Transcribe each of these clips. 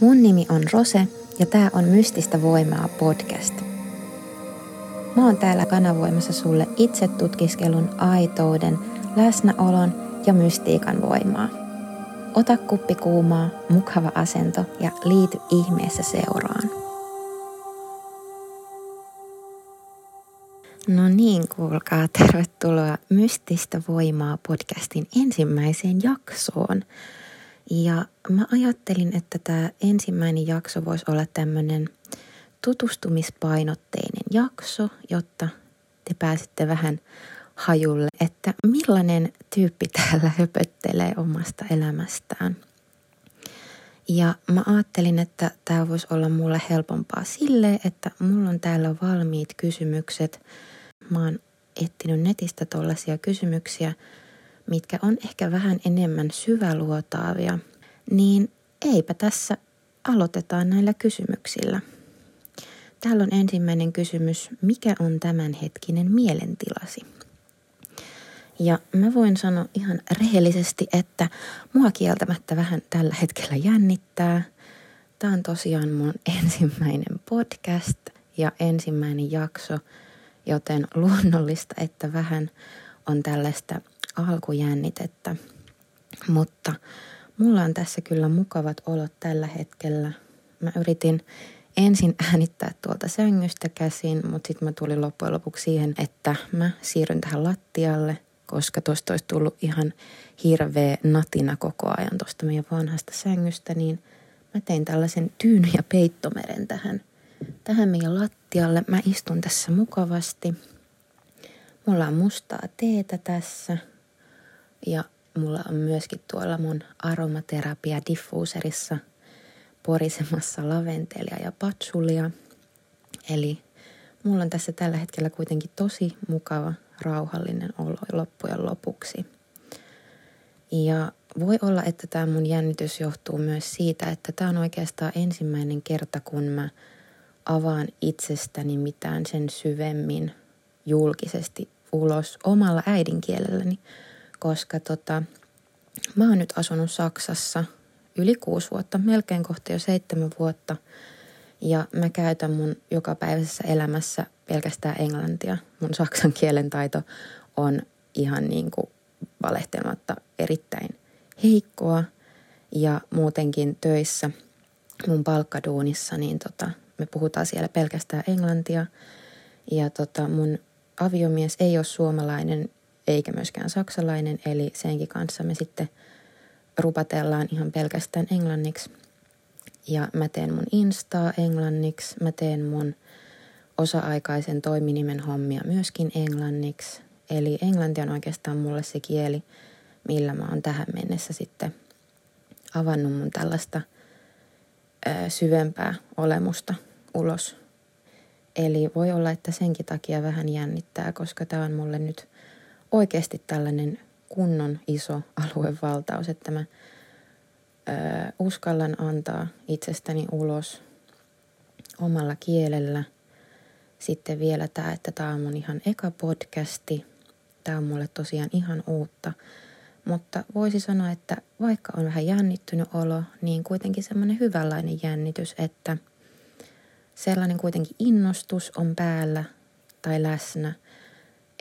Mun nimi on Rose ja tää on Mystistä voimaa podcast. Mä oon täällä kanavoimassa sulle itse tutkiskelun aitouden, läsnäolon ja mystiikan voimaa. Ota kuppi kuumaa, mukava asento ja liity ihmeessä seuraan. No niin, kuulkaa, tervetuloa Mystistä voimaa podcastin ensimmäiseen jaksoon. Ja mä ajattelin, että tämä ensimmäinen jakso voisi olla tämmöinen tutustumispainotteinen jakso, jotta te pääsette vähän hajulle, että millainen tyyppi täällä höpöttelee omasta elämästään. Ja mä ajattelin, että tämä voisi olla mulle helpompaa sille, että mulla on täällä valmiit kysymykset. Mä oon etsinyt netistä tollaisia kysymyksiä, mitkä on ehkä vähän enemmän syväluotaavia, niin eipä tässä aloitetaan näillä kysymyksillä. Täällä on ensimmäinen kysymys, mikä on tämänhetkinen mielentilasi? Ja mä voin sanoa ihan rehellisesti, että mua kieltämättä vähän tällä hetkellä jännittää. Tämä on tosiaan mun ensimmäinen podcast ja ensimmäinen jakso, joten luonnollista, että vähän on tällaista alkujännitettä. Mutta mulla on tässä kyllä mukavat olot tällä hetkellä. Mä yritin ensin äänittää tuolta sängystä käsin, mutta sitten mä tulin loppujen lopuksi siihen, että mä siirryn tähän lattialle, koska tuosta olisi tullut ihan hirveä natina koko ajan tuosta meidän vanhasta sängystä, niin mä tein tällaisen tyyny- ja peittomeren tähän, tähän meidän lattialle. Mä istun tässä mukavasti. Mulla on mustaa teetä tässä ja mulla on myöskin tuolla mun aromaterapia diffuuserissa porisemassa laventelia ja patsulia. Eli mulla on tässä tällä hetkellä kuitenkin tosi mukava, rauhallinen olo loppujen lopuksi. Ja voi olla, että tämä mun jännitys johtuu myös siitä, että tämä on oikeastaan ensimmäinen kerta, kun mä avaan itsestäni mitään sen syvemmin julkisesti ulos omalla äidinkielelläni, koska tota, mä oon nyt asunut Saksassa yli kuusi vuotta, melkein kohta jo seitsemän vuotta. Ja mä käytän mun jokapäiväisessä elämässä pelkästään englantia. Mun saksan kielen taito on ihan niin kuin valehtelematta erittäin heikkoa. Ja muutenkin töissä mun palkkaduunissa, niin tota, me puhutaan siellä pelkästään englantia. Ja tota, mun aviomies ei ole suomalainen eikä myöskään saksalainen, eli senkin kanssa me sitten rupatellaan ihan pelkästään englanniksi. Ja mä teen mun Instaa englanniksi, mä teen mun osa-aikaisen toiminimen hommia myöskin englanniksi. Eli englanti on oikeastaan mulle se kieli, millä mä oon tähän mennessä sitten avannut mun tällaista ö, syvempää olemusta ulos. Eli voi olla, että senkin takia vähän jännittää, koska tämä on mulle nyt oikeasti tällainen kunnon iso aluevaltaus, että mä ö, uskallan antaa itsestäni ulos omalla kielellä. Sitten vielä tämä, että tämä on mun ihan eka podcasti. Tämä on mulle tosiaan ihan uutta. Mutta voisi sanoa, että vaikka on vähän jännittynyt olo, niin kuitenkin semmoinen hyvänlainen jännitys, että sellainen kuitenkin innostus on päällä tai läsnä –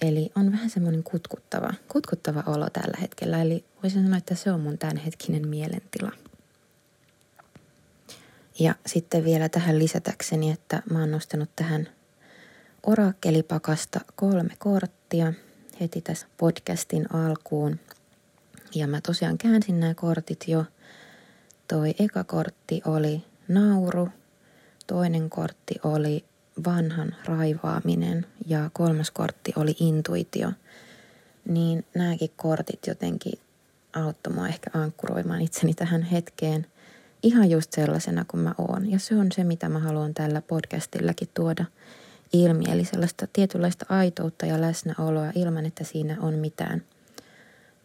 Eli on vähän semmoinen kutkuttava, kutkuttava olo tällä hetkellä. Eli voisin sanoa, että se on mun tämänhetkinen mielentila. Ja sitten vielä tähän lisätäkseni, että mä oon nostanut tähän orakkelipakasta kolme korttia heti tässä podcastin alkuun. Ja mä tosiaan käänsin nämä kortit jo. Toi eka kortti oli nauru, toinen kortti oli vanhan raivaaminen ja kolmas kortti oli intuitio, niin nämäkin kortit jotenkin auttoi mua ehkä ankkuroimaan itseni tähän hetkeen ihan just sellaisena kuin mä oon. Ja se on se, mitä mä haluan tällä podcastillakin tuoda ilmi. Eli sellaista tietynlaista aitoutta ja läsnäoloa ilman, että siinä on mitään,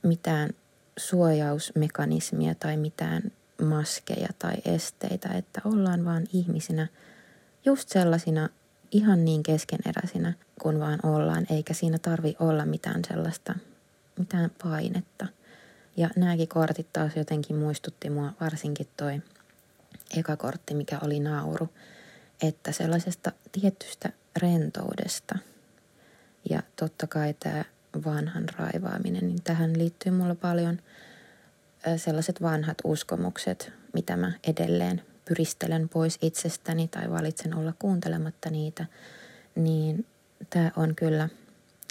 mitään suojausmekanismia tai mitään maskeja tai esteitä, että ollaan vaan ihmisinä just sellaisina ihan niin keskeneräisinä kuin vaan ollaan, eikä siinä tarvi olla mitään sellaista, mitään painetta. Ja nämäkin kortit taas jotenkin muistutti mua varsinkin toi eka kortti, mikä oli nauru, että sellaisesta tietystä rentoudesta. Ja totta kai tämä vanhan raivaaminen, niin tähän liittyy mulla paljon sellaiset vanhat uskomukset, mitä mä edelleen pyristelen pois itsestäni tai valitsen olla kuuntelematta niitä, niin tämä on kyllä,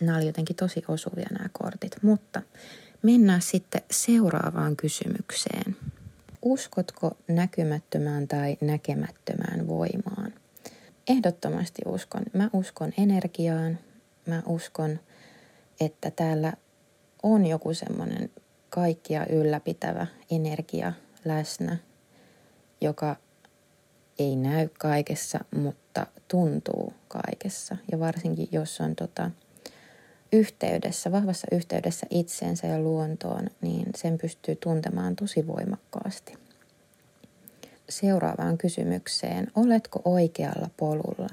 nämä oli jotenkin tosi osuvia nämä kortit. Mutta mennään sitten seuraavaan kysymykseen. Uskotko näkymättömään tai näkemättömään voimaan? Ehdottomasti uskon. Mä uskon energiaan. Mä uskon, että täällä on joku semmoinen kaikkia ylläpitävä energia läsnä, joka ei näy kaikessa, mutta tuntuu kaikessa. Ja varsinkin jos on tota, yhteydessä, vahvassa yhteydessä itseensä ja luontoon, niin sen pystyy tuntemaan tosi voimakkaasti. Seuraavaan kysymykseen, oletko oikealla polulla?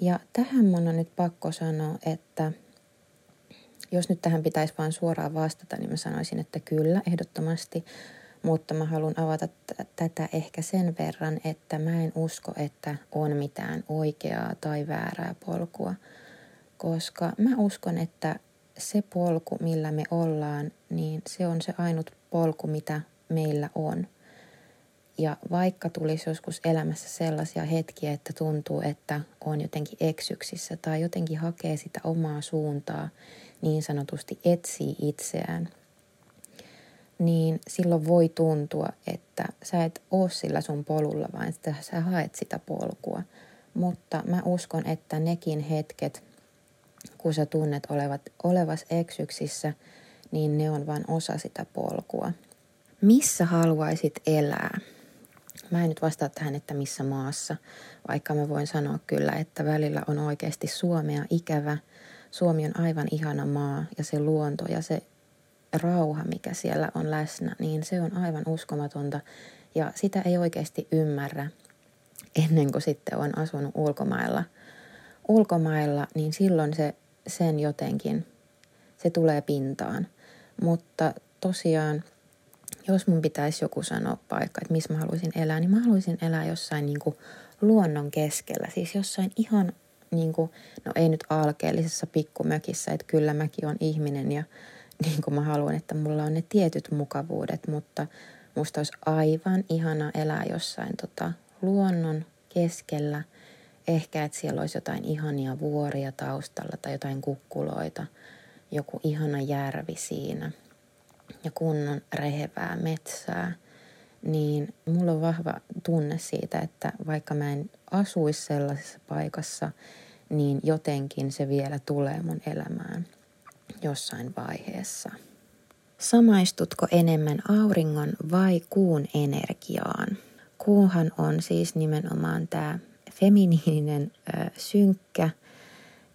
Ja tähän mun on nyt pakko sanoa, että jos nyt tähän pitäisi vain suoraan vastata, niin mä sanoisin, että kyllä, ehdottomasti. Mutta mä haluan avata t- tätä ehkä sen verran, että mä en usko, että on mitään oikeaa tai väärää polkua – koska mä uskon, että se polku, millä me ollaan, niin se on se ainut polku, mitä meillä on. Ja vaikka tulisi joskus elämässä sellaisia hetkiä, että tuntuu, että on jotenkin eksyksissä tai jotenkin hakee sitä omaa suuntaa, niin sanotusti etsii itseään, niin silloin voi tuntua, että sä et ole sillä sun polulla, vaan että sä haet sitä polkua. Mutta mä uskon, että nekin hetket, kun sä tunnet olevat, olevas eksyksissä, niin ne on vain osa sitä polkua. Missä haluaisit elää? Mä en nyt vastaa tähän, että missä maassa, vaikka mä voin sanoa kyllä, että välillä on oikeasti Suomea ikävä. Suomi on aivan ihana maa ja se luonto ja se rauha, mikä siellä on läsnä, niin se on aivan uskomatonta. Ja sitä ei oikeasti ymmärrä ennen kuin sitten on asunut ulkomailla. Ulkomailla, niin silloin se sen jotenkin, se tulee pintaan. Mutta tosiaan, jos mun pitäisi joku sanoa paikka, että missä mä haluaisin elää, niin mä haluaisin elää jossain niin kuin luonnon keskellä. Siis jossain ihan, niin kuin, no ei nyt alkeellisessa pikkumökissä, että kyllä mäkin on ihminen ja niin kuin mä haluan, että mulla on ne tietyt mukavuudet, mutta musta olisi aivan ihana elää jossain tota, luonnon keskellä – ehkä, että siellä olisi jotain ihania vuoria taustalla tai jotain kukkuloita, joku ihana järvi siinä ja kunnon rehevää metsää, niin mulla on vahva tunne siitä, että vaikka mä en asuisi sellaisessa paikassa, niin jotenkin se vielä tulee mun elämään jossain vaiheessa. Samaistutko enemmän auringon vai kuun energiaan? Kuuhan on siis nimenomaan tämä feminiininen synkkä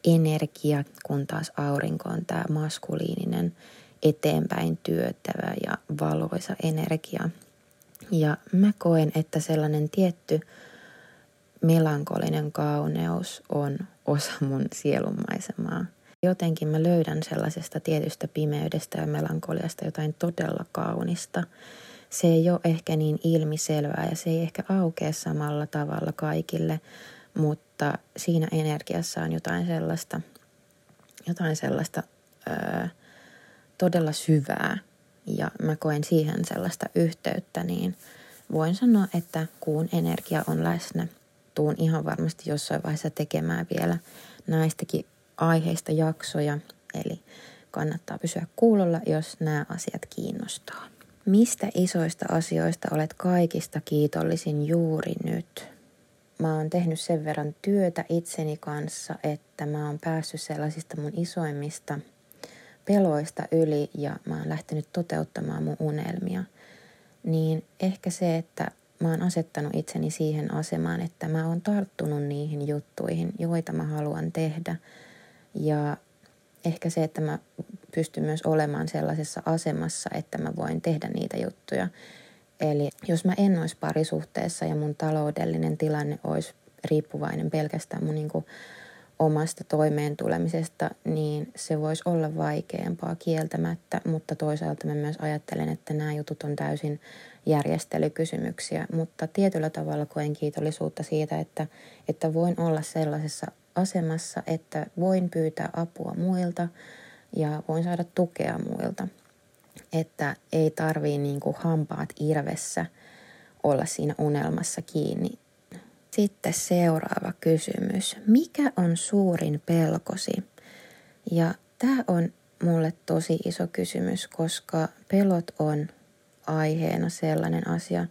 energia, kun taas aurinko on tämä maskuliininen eteenpäin työtävä ja valoisa energia. Ja mä koen, että sellainen tietty melankolinen kauneus on osa mun sielunmaisemaa. Jotenkin mä löydän sellaisesta tietystä pimeydestä ja melankoliasta jotain todella kaunista se ei ole ehkä niin ilmiselvää ja se ei ehkä aukea samalla tavalla kaikille, mutta siinä energiassa on jotain sellaista, jotain sellaista öö, todella syvää ja mä koen siihen sellaista yhteyttä, niin voin sanoa, että kuun energia on läsnä. Tuun ihan varmasti jossain vaiheessa tekemään vielä näistäkin aiheista jaksoja, eli kannattaa pysyä kuulolla, jos nämä asiat kiinnostaa. Mistä isoista asioista olet kaikista kiitollisin juuri nyt? Mä oon tehnyt sen verran työtä itseni kanssa, että mä oon päässyt sellaisista mun isoimmista peloista yli ja mä oon lähtenyt toteuttamaan mun unelmia. Niin ehkä se, että mä oon asettanut itseni siihen asemaan, että mä oon tarttunut niihin juttuihin, joita mä haluan tehdä. Ja ehkä se, että mä pystyn myös olemaan sellaisessa asemassa, että mä voin tehdä niitä juttuja. Eli jos mä en olisi parisuhteessa ja mun taloudellinen tilanne olisi riippuvainen pelkästään mun niin kuin omasta toimeentulemisesta, niin se voisi olla vaikeampaa kieltämättä, mutta toisaalta mä myös ajattelen, että nämä jutut on täysin järjestelykysymyksiä, mutta tietyllä tavalla koen kiitollisuutta siitä, että, että voin olla sellaisessa asemassa, että voin pyytää apua muilta ja voin saada tukea muilta. Että ei tarvii niin kuin hampaat irvessä olla siinä unelmassa kiinni. Sitten seuraava kysymys. Mikä on suurin pelkosi? Ja tämä on mulle tosi iso kysymys, koska pelot on aiheena sellainen asia,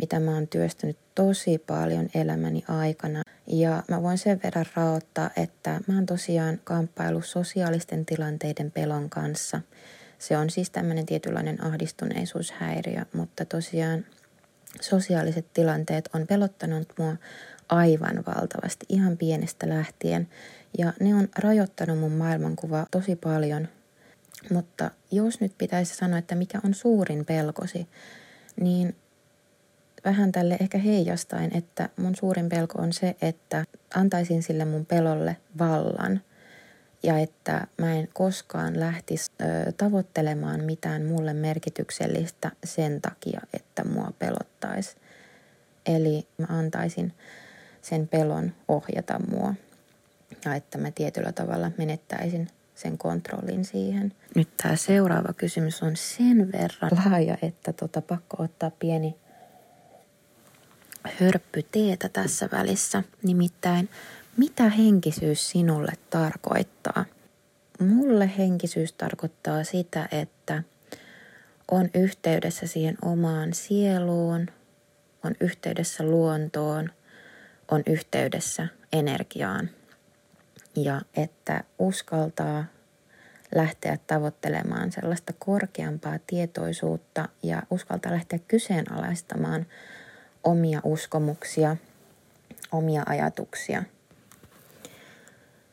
mitä mä oon työstänyt tosi paljon elämäni aikana. Ja mä voin sen verran raottaa, että mä oon tosiaan kamppailu sosiaalisten tilanteiden pelon kanssa. Se on siis tämmöinen tietynlainen ahdistuneisuushäiriö, mutta tosiaan sosiaaliset tilanteet on pelottanut mua aivan valtavasti ihan pienestä lähtien. Ja ne on rajoittanut mun maailmankuvaa tosi paljon. Mutta jos nyt pitäisi sanoa, että mikä on suurin pelkosi, niin vähän tälle ehkä heijastain, että mun suurin pelko on se, että antaisin sille mun pelolle vallan ja että mä en koskaan lähtisi ö, tavoittelemaan mitään mulle merkityksellistä sen takia, että mua pelottaisi. Eli mä antaisin sen pelon ohjata mua ja että mä tietyllä tavalla menettäisin sen kontrollin siihen. Nyt tämä seuraava kysymys on sen verran laaja, että tota, pakko ottaa pieni hörppy teetä tässä välissä. Nimittäin, mitä henkisyys sinulle tarkoittaa? Mulle henkisyys tarkoittaa sitä, että on yhteydessä siihen omaan sieluun, on yhteydessä luontoon, on yhteydessä energiaan. Ja että uskaltaa lähteä tavoittelemaan sellaista korkeampaa tietoisuutta ja uskaltaa lähteä kyseenalaistamaan omia uskomuksia, omia ajatuksia.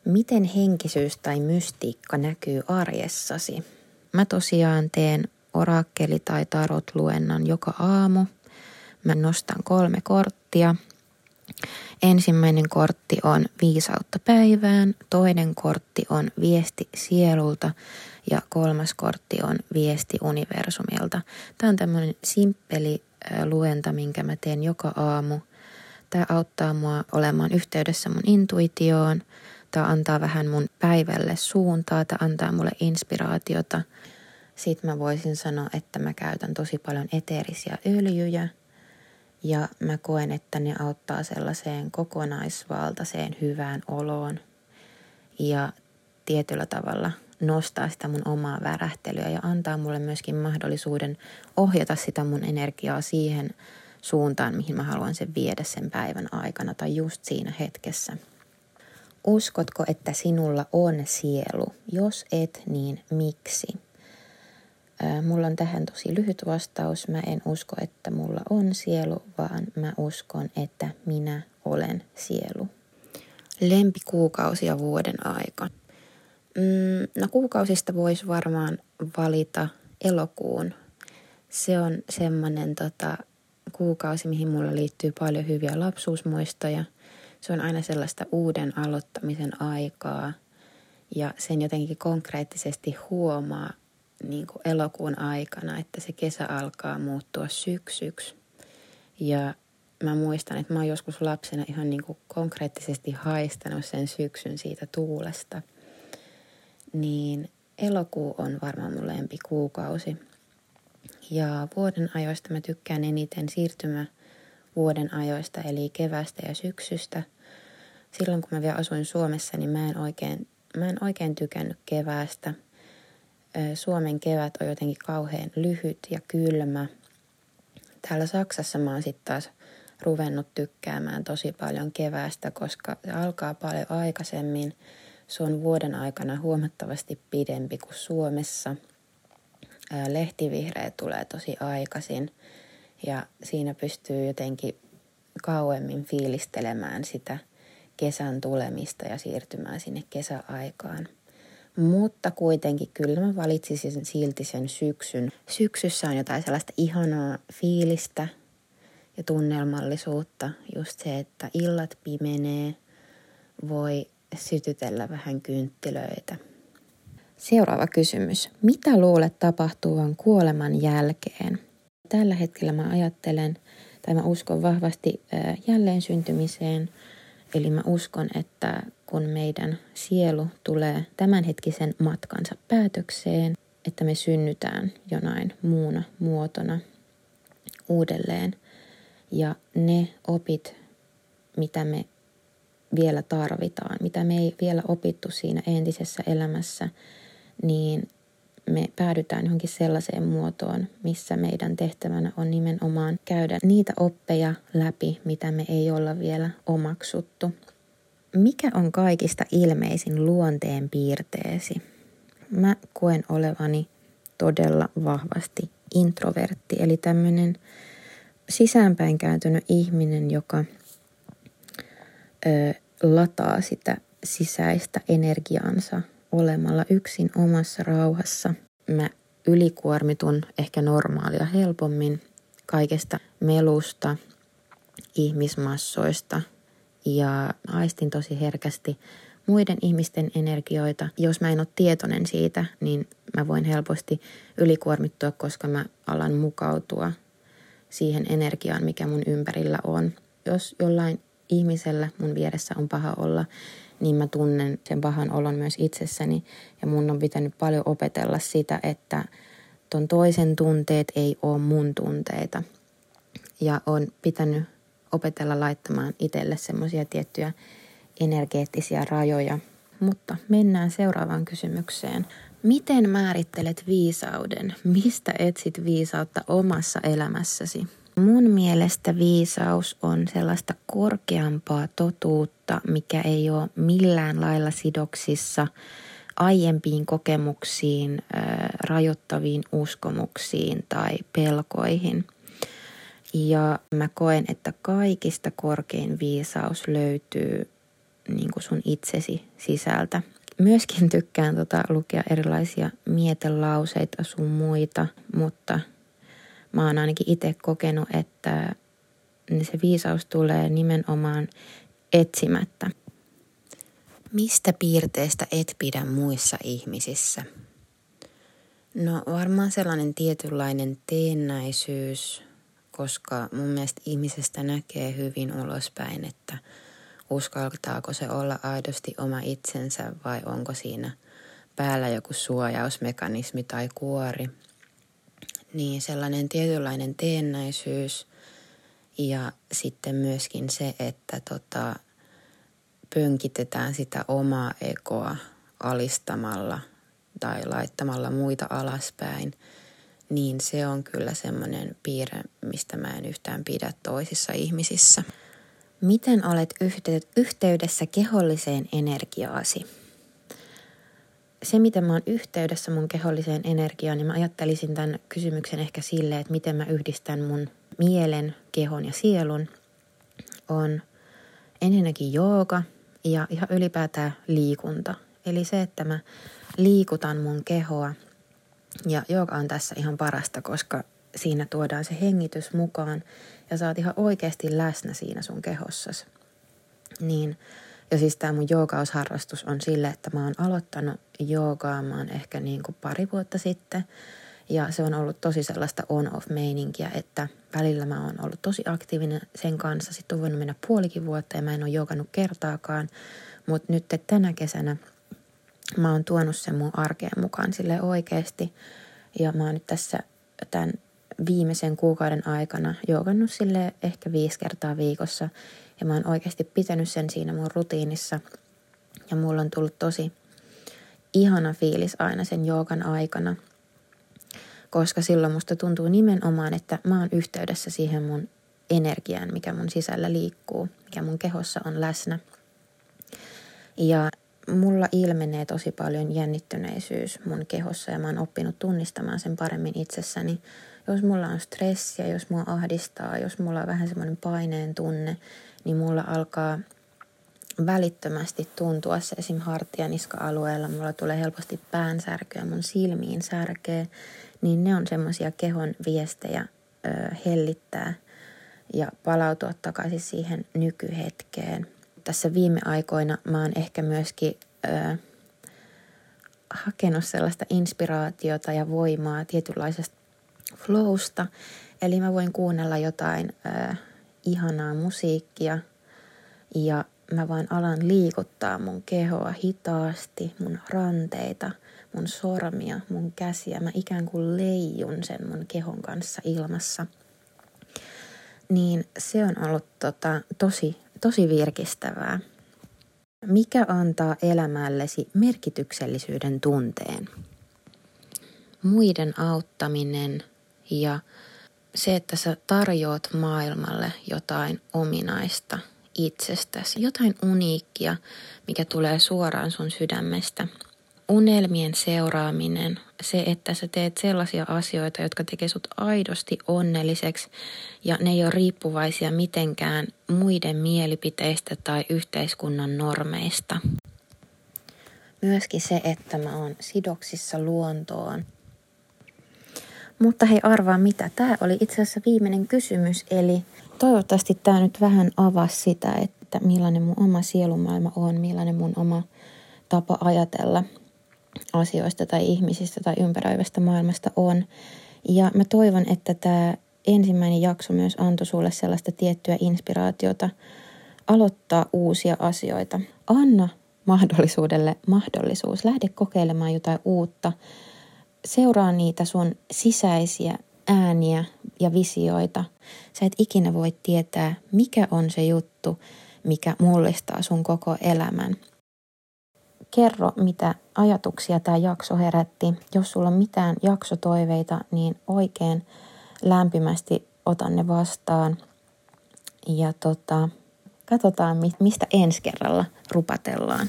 Miten henkisyys tai mystiikka näkyy arjessasi? Mä tosiaan teen orakkeli- tai tarot-luennan joka aamu. Mä nostan kolme korttia. Ensimmäinen kortti on viisautta päivään, toinen kortti on viesti sielulta ja kolmas kortti on viesti universumilta. Tämä on tämmöinen simppeli luenta, minkä mä teen joka aamu. Tämä auttaa mua olemaan yhteydessä mun intuitioon. Tämä antaa vähän mun päivälle suuntaa. Tämä antaa mulle inspiraatiota. Sitten mä voisin sanoa, että mä käytän tosi paljon eteerisiä öljyjä. Ja mä koen, että ne auttaa sellaiseen kokonaisvaltaiseen hyvään oloon. Ja tietyllä tavalla nostaa sitä mun omaa värähtelyä ja antaa mulle myöskin mahdollisuuden ohjata sitä mun energiaa siihen suuntaan, mihin mä haluan sen viedä sen päivän aikana tai just siinä hetkessä. Uskotko, että sinulla on sielu? Jos et, niin miksi? Mulla on tähän tosi lyhyt vastaus. Mä en usko, että mulla on sielu, vaan mä uskon, että minä olen sielu. Lempikuukausi ja vuoden aika. Mm, no kuukausista voisi varmaan valita elokuun. Se on semmoinen tota, kuukausi, mihin mulla liittyy paljon hyviä lapsuusmuistoja. Se on aina sellaista uuden aloittamisen aikaa ja sen jotenkin konkreettisesti huomaa niin kuin elokuun aikana, että se kesä alkaa muuttua syksyksi. Ja mä muistan, että mä oon joskus lapsena ihan niin kuin konkreettisesti haistanut sen syksyn siitä tuulesta – niin elokuu on varmaan mun lempikuukausi. Ja vuoden ajoista mä tykkään eniten siirtymä vuoden ajoista, eli kevästä ja syksystä. Silloin kun mä vielä asuin Suomessa, niin mä en oikein, mä en oikein tykännyt keväästä. Suomen kevät on jotenkin kauhean lyhyt ja kylmä. Täällä Saksassa mä oon sitten taas ruvennut tykkäämään tosi paljon keväästä, koska se alkaa paljon aikaisemmin – se on vuoden aikana huomattavasti pidempi kuin Suomessa. Lehtivihreä tulee tosi aikaisin ja siinä pystyy jotenkin kauemmin fiilistelemään sitä kesän tulemista ja siirtymään sinne kesäaikaan. Mutta kuitenkin kyllä mä valitsisin silti sen syksyn. Syksyssä on jotain sellaista ihanaa fiilistä ja tunnelmallisuutta. Just se, että illat pimenee, voi sytytellä vähän kynttilöitä. Seuraava kysymys. Mitä luulet tapahtuvan kuoleman jälkeen? Tällä hetkellä mä ajattelen, tai mä uskon vahvasti jälleen syntymiseen. Eli mä uskon, että kun meidän sielu tulee tämänhetkisen matkansa päätökseen, että me synnytään jonain muuna muotona uudelleen. Ja ne opit, mitä me vielä tarvitaan, mitä me ei vielä opittu siinä entisessä elämässä, niin me päädytään johonkin sellaiseen muotoon, missä meidän tehtävänä on nimenomaan käydä niitä oppeja läpi, mitä me ei olla vielä omaksuttu. Mikä on kaikista ilmeisin luonteen piirteesi? Mä koen olevani todella vahvasti introvertti, eli tämmöinen sisäänpäin kääntynyt ihminen, joka ö, lataa sitä sisäistä energiaansa olemalla yksin omassa rauhassa. Mä ylikuormitun ehkä normaalia helpommin kaikesta melusta, ihmismassoista ja aistin tosi herkästi muiden ihmisten energioita. Jos mä en ole tietoinen siitä, niin mä voin helposti ylikuormittua, koska mä alan mukautua siihen energiaan, mikä mun ympärillä on. Jos jollain ihmisellä mun vieressä on paha olla, niin mä tunnen sen pahan olon myös itsessäni. Ja mun on pitänyt paljon opetella sitä, että ton toisen tunteet ei ole mun tunteita. Ja on pitänyt opetella laittamaan itselle semmoisia tiettyjä energeettisiä rajoja. Mutta mennään seuraavaan kysymykseen. Miten määrittelet viisauden? Mistä etsit viisautta omassa elämässäsi? Mun mielestä viisaus on sellaista korkeampaa totuutta, mikä ei ole millään lailla sidoksissa aiempiin kokemuksiin, rajoittaviin uskomuksiin tai pelkoihin. Ja mä koen, että kaikista korkein viisaus löytyy niin kuin sun itsesi sisältä. Myöskin tykkään tota, lukea erilaisia mietelauseita sun muita, mutta mä oon ainakin itse kokenut, että se viisaus tulee nimenomaan etsimättä. Mistä piirteestä et pidä muissa ihmisissä? No varmaan sellainen tietynlainen teennäisyys, koska mun mielestä ihmisestä näkee hyvin ulospäin, että uskaltaako se olla aidosti oma itsensä vai onko siinä päällä joku suojausmekanismi tai kuori – niin sellainen tietynlainen teennäisyys ja sitten myöskin se, että tota, pönkitetään sitä omaa ekoa alistamalla tai laittamalla muita alaspäin, niin se on kyllä semmoinen piirre, mistä mä en yhtään pidä toisissa ihmisissä. Miten olet yhteydessä keholliseen energiaasi? Se, miten mä oon yhteydessä mun keholliseen energiaan, niin mä ajattelisin tämän kysymyksen ehkä sille, että miten mä yhdistän mun mielen, kehon ja sielun, on ensinnäkin jooga ja ihan ylipäätään liikunta. Eli se, että mä liikutan mun kehoa ja jooga on tässä ihan parasta, koska siinä tuodaan se hengitys mukaan ja sä oot ihan oikeasti läsnä siinä sun kehossas. Niin ja siis tämä mun joogausharrastus on sille, että mä oon aloittanut joogaamaan ehkä niin kuin pari vuotta sitten. Ja se on ollut tosi sellaista on-off-meininkiä, että välillä mä oon ollut tosi aktiivinen sen kanssa. Sitten on voinut mennä puolikin vuotta ja mä en ole joogannut kertaakaan. Mutta nyt tänä kesänä mä oon tuonut sen mun arkeen mukaan sille oikeasti. Ja mä oon nyt tässä tämän viimeisen kuukauden aikana joogannut sille ehkä viisi kertaa viikossa. Ja mä oon oikeasti pitänyt sen siinä mun rutiinissa. Ja mulla on tullut tosi ihana fiilis aina sen joogan aikana. Koska silloin musta tuntuu nimenomaan, että mä oon yhteydessä siihen mun energiaan, mikä mun sisällä liikkuu, mikä mun kehossa on läsnä. Ja mulla ilmenee tosi paljon jännittyneisyys mun kehossa ja mä oon oppinut tunnistamaan sen paremmin itsessäni. Jos mulla on stressiä, jos mua ahdistaa, jos mulla on vähän semmoinen paineen tunne, niin mulla alkaa välittömästi tuntua se esim. hartia niska-alueella. Mulla tulee helposti päänsärkyä, mun silmiin särkee. Niin ne on semmoisia kehon viestejä ö, hellittää ja palautua takaisin siihen nykyhetkeen. tässä viime aikoina mä oon ehkä myöskin ö, hakenut sellaista inspiraatiota ja voimaa tietynlaisesta flowsta. Eli mä voin kuunnella jotain ö, ihanaa musiikkia ja mä vain alan liikuttaa mun kehoa hitaasti, mun ranteita, mun sormia, mun käsiä. Mä ikään kuin leijun sen mun kehon kanssa ilmassa. Niin se on ollut tota, tosi, tosi virkistävää. Mikä antaa elämällesi merkityksellisyyden tunteen? Muiden auttaminen ja se, että sä tarjoat maailmalle jotain ominaista itsestäsi, jotain uniikkia, mikä tulee suoraan sun sydämestä. Unelmien seuraaminen, se, että sä teet sellaisia asioita, jotka tekee sut aidosti onnelliseksi ja ne ei ole riippuvaisia mitenkään muiden mielipiteistä tai yhteiskunnan normeista. Myöskin se, että mä oon sidoksissa luontoon, mutta hei arvaa mitä, tämä oli itse asiassa viimeinen kysymys, eli toivottavasti tämä nyt vähän avasi sitä, että millainen mun oma sielumaailma on, millainen mun oma tapa ajatella asioista tai ihmisistä tai ympäröivästä maailmasta on. Ja mä toivon, että tämä ensimmäinen jakso myös antoi sulle sellaista tiettyä inspiraatiota aloittaa uusia asioita. Anna mahdollisuudelle mahdollisuus. Lähde kokeilemaan jotain uutta seuraa niitä sun sisäisiä ääniä ja visioita. Sä et ikinä voi tietää, mikä on se juttu, mikä mullistaa sun koko elämän. Kerro, mitä ajatuksia tämä jakso herätti. Jos sulla on mitään jaksotoiveita, niin oikein lämpimästi otan ne vastaan. Ja tota, katsotaan, mistä ensi kerralla rupatellaan.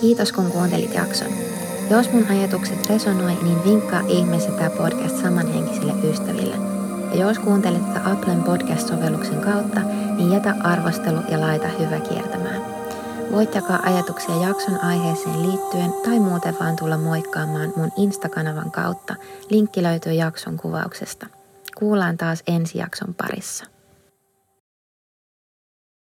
Kiitos kun kuuntelit jakson. Jos mun ajatukset resonoi, niin vinkkaa ihmeessä tämä podcast samanhenkisille ystäville. Ja jos kuuntelet tätä Applen podcast-sovelluksen kautta, niin jätä arvostelu ja laita hyvä kiertämään. Voit jakaa ajatuksia jakson aiheeseen liittyen tai muuten vaan tulla moikkaamaan mun Insta-kanavan kautta. Linkki löytyy jakson kuvauksesta. Kuullaan taas ensi jakson parissa.